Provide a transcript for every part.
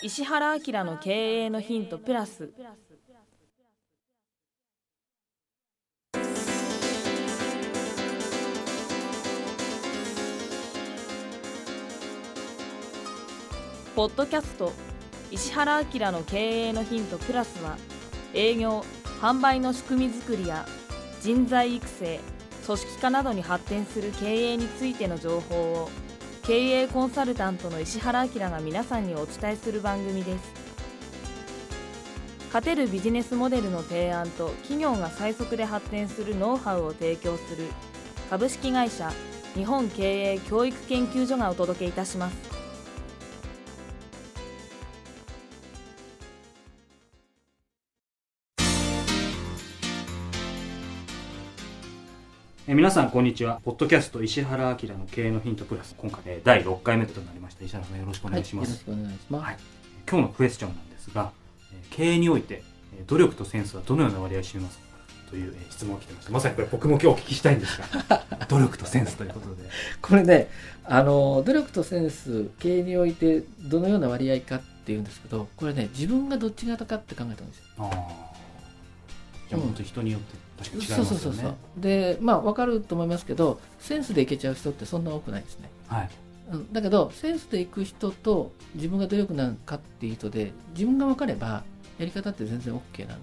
石原明の経営のヒントプラス。ポッドキャスト石原明の経営のヒントプラスは営業販売の仕組み作りや人材育成組織化などに発展する経営についての情報を経営コンサルタントの石原明が皆さんにお伝えする番組です。勝てるビジネスモデルの提案と企業が最速で発展するノウハウを提供する株式会社日本経営教育研究所がお届けいたします。え皆さんこんにちは。ポッドキャスト石原明の経営のヒントプラス。今回、ね、第6回目となりました。石原さんよろしくお願いします、はい、よろしくお願いします、はい、今日のクエスチョンなんですが経営において努力とセンスはどのような割合を占めますか？という質問が来てましたまさにこれ僕も今日お聞きしたいんですが 努力とセンスということで。これねあの努力とセンス経営においてどのような割合かっていうんですけどこれね自分がどっち型かって考えたんですよ。ああじゃあ本当人によって確かに違いますよね、そうそうそうでまあ分かると思いますけどセンスでいけちゃう人ってそんな多くないですね。はい。だけどセンスでいく人と自分が努力なんかっていう人で自分が分かればやり方って全然 OK なん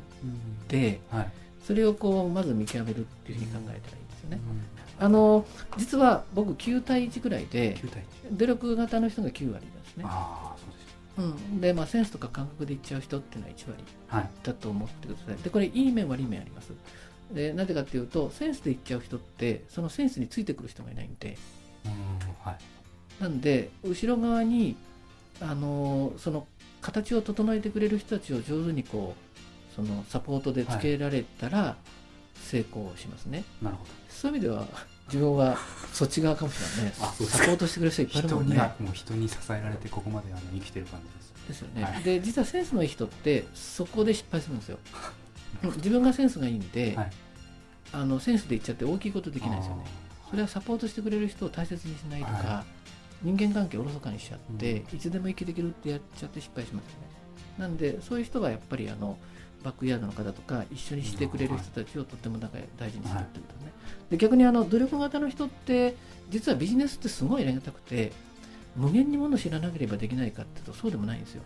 で、うん。はい、それをこうまず見極めるっていうふうに考えたらいいですよね。うん、あの実は僕9対1ぐらいで努力型の人が9割ですね。あうん、で、まあ、センスとか感覚でいっちゃう人っていうのは1割だと思ってください、はい、でこれいい面悪い面あります。でなぜかっていうとセンスでいっちゃう人ってそのセンスについてくる人がいないんで、うんはい、なんで後ろ側にあのその形を整えてくれる人たちを上手にこうそのサポートでつけられたら成功しますね、はい、なるほどそういう意味では 自分はそっち側かもしれないね。あそうサポートしてくれる人いっぱいいるもんね。もう人に支えられてここまであの生きてる感じです。ですよね。はい、で実はセンスのいい人ってそこで失敗するんですよ。自分がセンスがいいんで、はい、あのセンスで言っちゃって大きいことできないですよね。それはサポートしてくれる人を大切にしないとか、はい、人間関係をおろそかにしちゃって、うん、いつでも生きできるってやっちゃって失敗しますよね。なんでそういう人がやっぱりあのバックヤードの方とか一緒にしてくれる人たちをとっても大事にするってことね、で逆にあの努力型の人って実はビジネスってすごいやりがたくて無限にものを知らなければできないかっていうとそうでもないんですよ。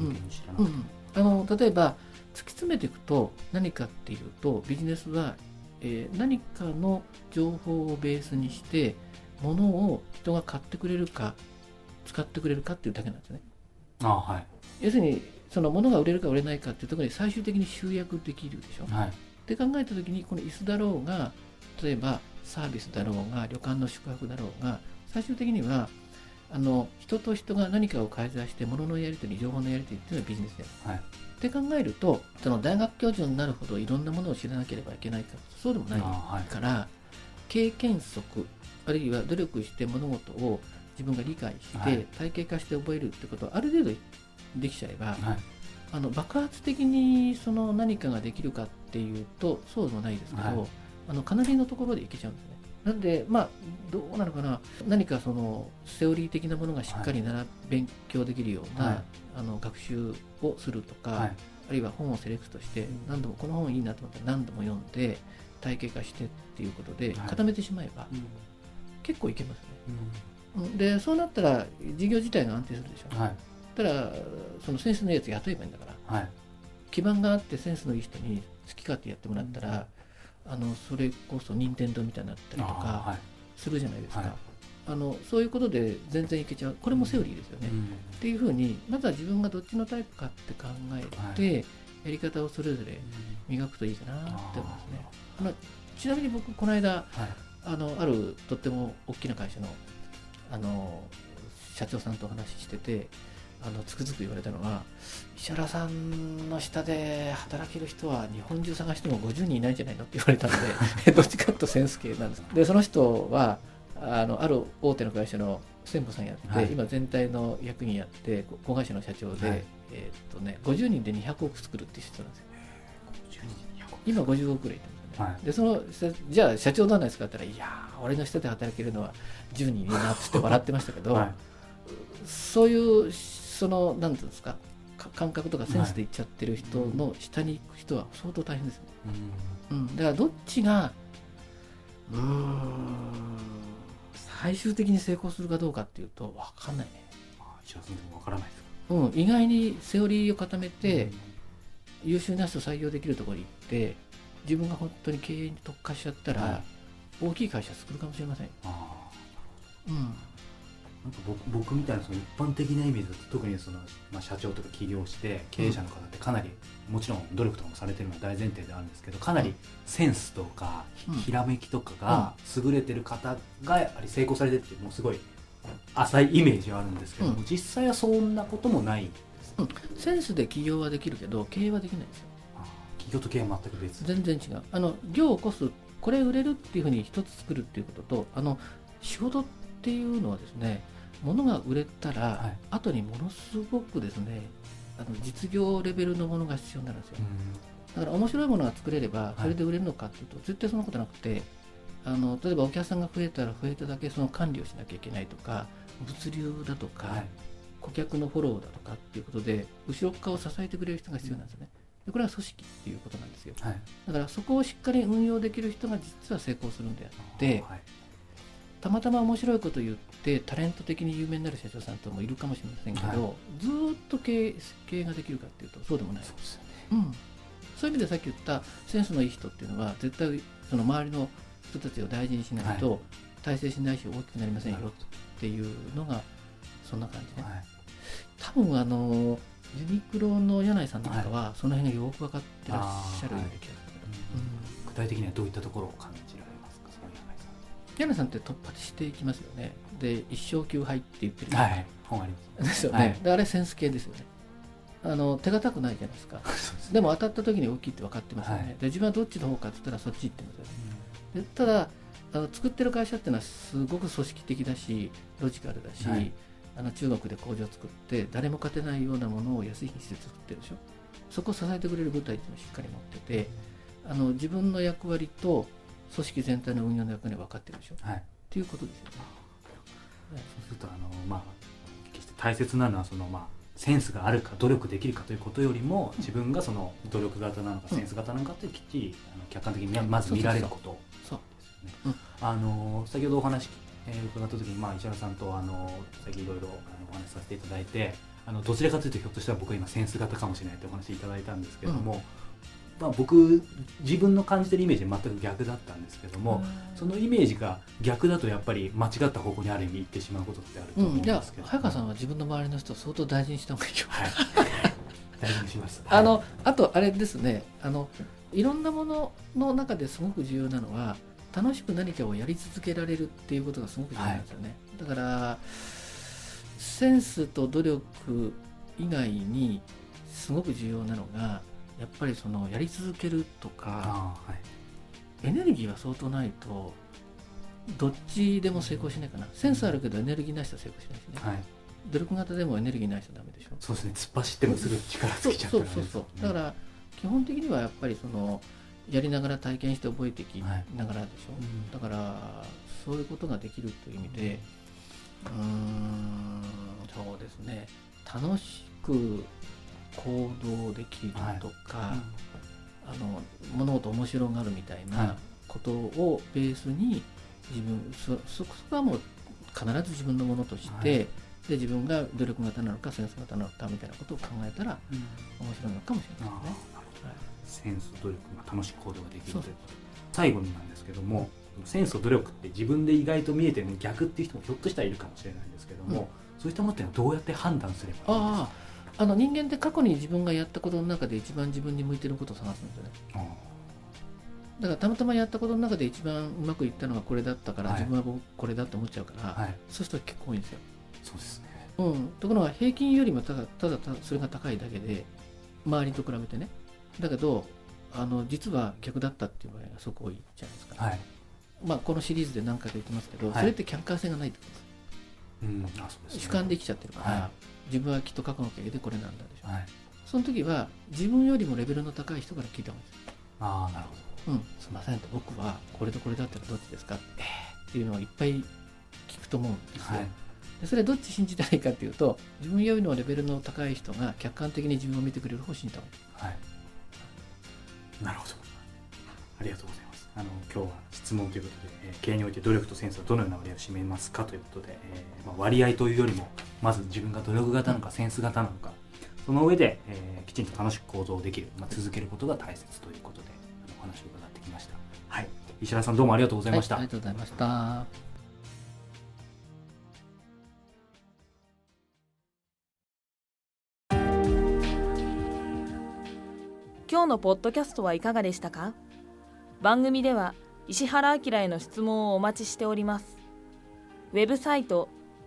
うん、うん、あの例えば突き詰めていくと何かっていうとビジネスは、えー、何かの情報をベースにして物を人が買ってくれるか使ってくれるかっていうだけなんですね。あはい、要するにその物が売れるか売れないかっていうところに最終的に集約できるでしょ。はい、って考えた時にこの椅子だろうが例えばサービスだろうが旅館の宿泊だろうが最終的にはあの人と人が何かを介在して物のやり取り情報のやり取りっていうのはビジネスです。はい、って考えるとその大学教授になるほどいろんなものを知らなければいけないか。そうでもないから、はい、経験則あるいは努力して物事を自分が理解して体系化して覚えるってことはある程度できちゃえば、はい、あの爆発的にその何かができるかっていうとそうでもないですけど、はい、あのかなりのところでいけちゃうんですね。なんで、まあ、どうなのかな、何かそのセオリー的なものがしっかりなら、はい、勉強できるような、はい、あの学習をするとか、はい、あるいは本をセレクトして、何度もこの本いいなと思ったら何度も読んで、体系化してっていうことで固めてしまえば、結構いけますね。うん、でそうなったら事業自体が安定するでしょ。はいたらそのセンスのいいやつ雇えばいいんだから、はい、基盤があってセンスのいい人に好き勝手やってもらったら、あのそれこそ任天堂みたいになったりとかするじゃないですか。はい、あのそういうことで全然いけちゃう。これもセオリーですよね。うん、っていうふうにまずは自分がどっちのタイプかって考えて、はい、やり方をそれぞれ磨くといいかなって思いますね。あのちなみに僕この間、はい、あのあるとっても大きな会社のあの社長さんとお話ししててあのつくづく言われたのは石原さんの下で働ける人は日本中探しても50人いないんじゃないのって言われたので どっちかというとセンス系なんです。でその人はあのある大手の会社の専務さんやって、はい、今全体の役員やって子会社の社長で、はい、えー、っとね、50人で200億作るっていう人なんですよ。今50億ぐらいはい、でそのじゃあ社長なんですかって言ったらいや俺の下で働けるのは10人いるなってって笑ってましたけど、そういうそのなんていうんですか感覚とかセンスでいっちゃってる人の下に行く人は相当大変ですね、うん、うん、だからどっちがうん最終的に成功するかどうかっていうと分かんないね。石原さんでも分からないですか、うん、意外にセオリーを固めて、優秀な人採用できるところに行って自分が本当に経営に特化しちゃったら、大きい会社作るかもしれません。うんなんか僕僕みたいなその一般的なイメージだと特にその、まあ、社長とか起業して経営者の方ってかなり、もちろん努力とかもされてるのは大前提であるんですけどかなりセンスとか、うん、ひらめきとかが優れてる方がやっぱり成功されてってもうすごい浅いイメージはあるんですけども、うん、実際はそんなこともないう。ん、センスで起業はできるけど経営はできないんですよ。起業と経営は全く別。全然違う。あの業を起こすこれ売れるっていうふうに一つ作るっていうこととあの仕事っていうのはですね物が売れたら、はい、後にものすごくですねあの実業レベルのものが必要になるんですよ、だから面白いものが作れればそれで売れるのかっていうと、はい、絶対そんなことなくてあの例えばお客さんが増えたら増えただけその管理をしなきゃいけないとか物流だとか、はい、顧客のフォローだとかっていうことで後ろ側を支えてくれる人が必要なんですよね。でこれは組織っていうことなんですよ、はい、だからそこをしっかり運用できる人が実は成功するんであって、はい、たまたま面白いこと言ってタレント的に有名になる社長さんともいるかもしれませんけど、はい、ずっと経営経営ができるかっていうとそうでもない。そうですよね、うん、そういう意味でさっき言ったセンスのいい人っていうのは絶対その周りの人たちを大事にしないと、大成しないし大きくなりませんよっていうのがそんな感じね、多分あのユニクロの柳井さんなんかはその辺がよく分かってらっしゃるような気がする、うん、具体的にはどういったところを感じ柳さんって突破していきますよね。で一生級杯って言ってる。はい。本あります。ですよね、はい、であれセンス系ですよね。あの手堅くないじゃないですか。でも当たった時に大きいって分かってますよね、はい、で自分はどっちの方かって言ったらそっち行ってますよね、うん、でただあの作ってる会社っていうのはすごく組織的だしロジカルだし、はい、あの中国で工場を作って誰も勝てないようなものを安い品質で作ってるでしょ。そこを支えてくれる部隊っていうのをしっかり持っててあの自分の役割と組織全体の運用の役割分かってるでしょ、はい、っていうことですよね。そうするとあの、まあ、決して大切なのはその、まあ、センスがあるか努力できるかということよりも自分がその努力型なのかセンス型なのかってきっちりあの客観的にまず見られること。ですよね。あの先ほどお話、えー、伺った時に、まあ、石原さんとあの最近いろいろお話しさせていただいてあのどちらかというとひょっとしたら僕は今センス型かもしれないってお話いただいたんですけども、うんまあ、僕自分の感じてるイメージは全く逆だったんですけども、そのイメージが逆だとやっぱり間違った方向にある意味行ってしまうことってあると思うんですけど、うん、早川さんは自分の周りの人を相当大事にした方がいいよ、はい、大事にします、あのあとあれですね。あのいろんなものの中ですごく重要なのは楽しく何かをやり続けられるっていうことがすごく重要なんですよね、はい、だからセンスと努力以外にすごく重要なのがやっぱりそのやり続けるとか、はい、エネルギーは相当ないとどっちでも成功しないかな。センスあるけどエネルギーない人は成功しないしね、はい、努力型でもエネルギーない人はダメでしょ。そうですね。突っ走ってもすぐ力尽きちゃったら、ね、そうそうそう。だから基本的にはやっぱりそのやりながら体験して覚えてきながらでしょ、はい、だからそういうことができるという意味でうんそうですね。楽しく行動できるとか、はい。うん、あの物事面白がるみたいなことをベースに自分そそこはもう必ず自分のものとして、はい、で自分が努力型なのかセンス型なのかみたいなことを考えたら、うん、面白いのかもしれないですね。はい、センス努力が楽しく行動ができるという最後になんですけども、センスと努力って自分で意外と見えてるの逆っていう人もひょっとしたらいるかもしれないんですけども、うん、そういったものってどうやって判断すればいいんですか？あの人間って過去に自分がやったことの中で一番自分に向いてることを探すんですよね。だからたまたまやったことの中で一番うまくいったのがこれだったから、はい、自分はこれだって思っちゃうから、はい、そうすると結構多いんですよ。そうですね、うん、ところが平均よりもただただそれが高いだけで周りと比べてね。だけどあの実は逆だったっていう場合がすごく多いじゃないですか、はい、まあ、このシリーズで何回か言ってますけど、それって客観性がないってことです。うん、あそうです、ね、主観できちゃってるから、自分はきっと過去の経験でこれなんだでしょ、はい、その時は自分よりもレベルの高い人から聞いた方がいいです。ああなるほど。うん。すみませんと。僕はこれとこれだったらどっちですかっていうのをいっぱい聞くと思うんですよ、はい、でそれはどっち信じたらいいかっていうと自分よりのレベルの高い人が客観的に自分を見てくれる方を信じた方がいい、なるほど。ありがとうございます。あの今日は質問ということで、えー、経営において努力とセンスはどのような割合を占めますかということで、えーまあ、割合というよりもまず自分が努力型なのかセンス型なのかその上で、えー、きちんと楽しく行動できる、まあ、続けることが大切ということでお話を伺ってきました。はい。石原さんどうもありがとうございました、はい、ありがとうございました。今日のポッドキャストはいかがでしたか？番組では石原明への質問をお待ちしております。ウェブサイト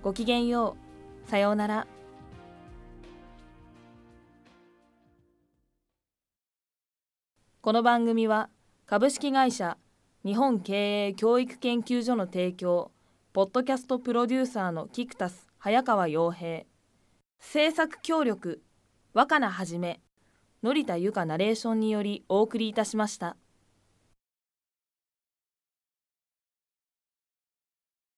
ごきげんよう。さようなら。この番組は株式会社日本経営教育研究所の提供ポッドキャストプロデューサーのキクタス早川洋平制作協力若菜はじめ。乗田由香ナレーションによりお送りいたしました。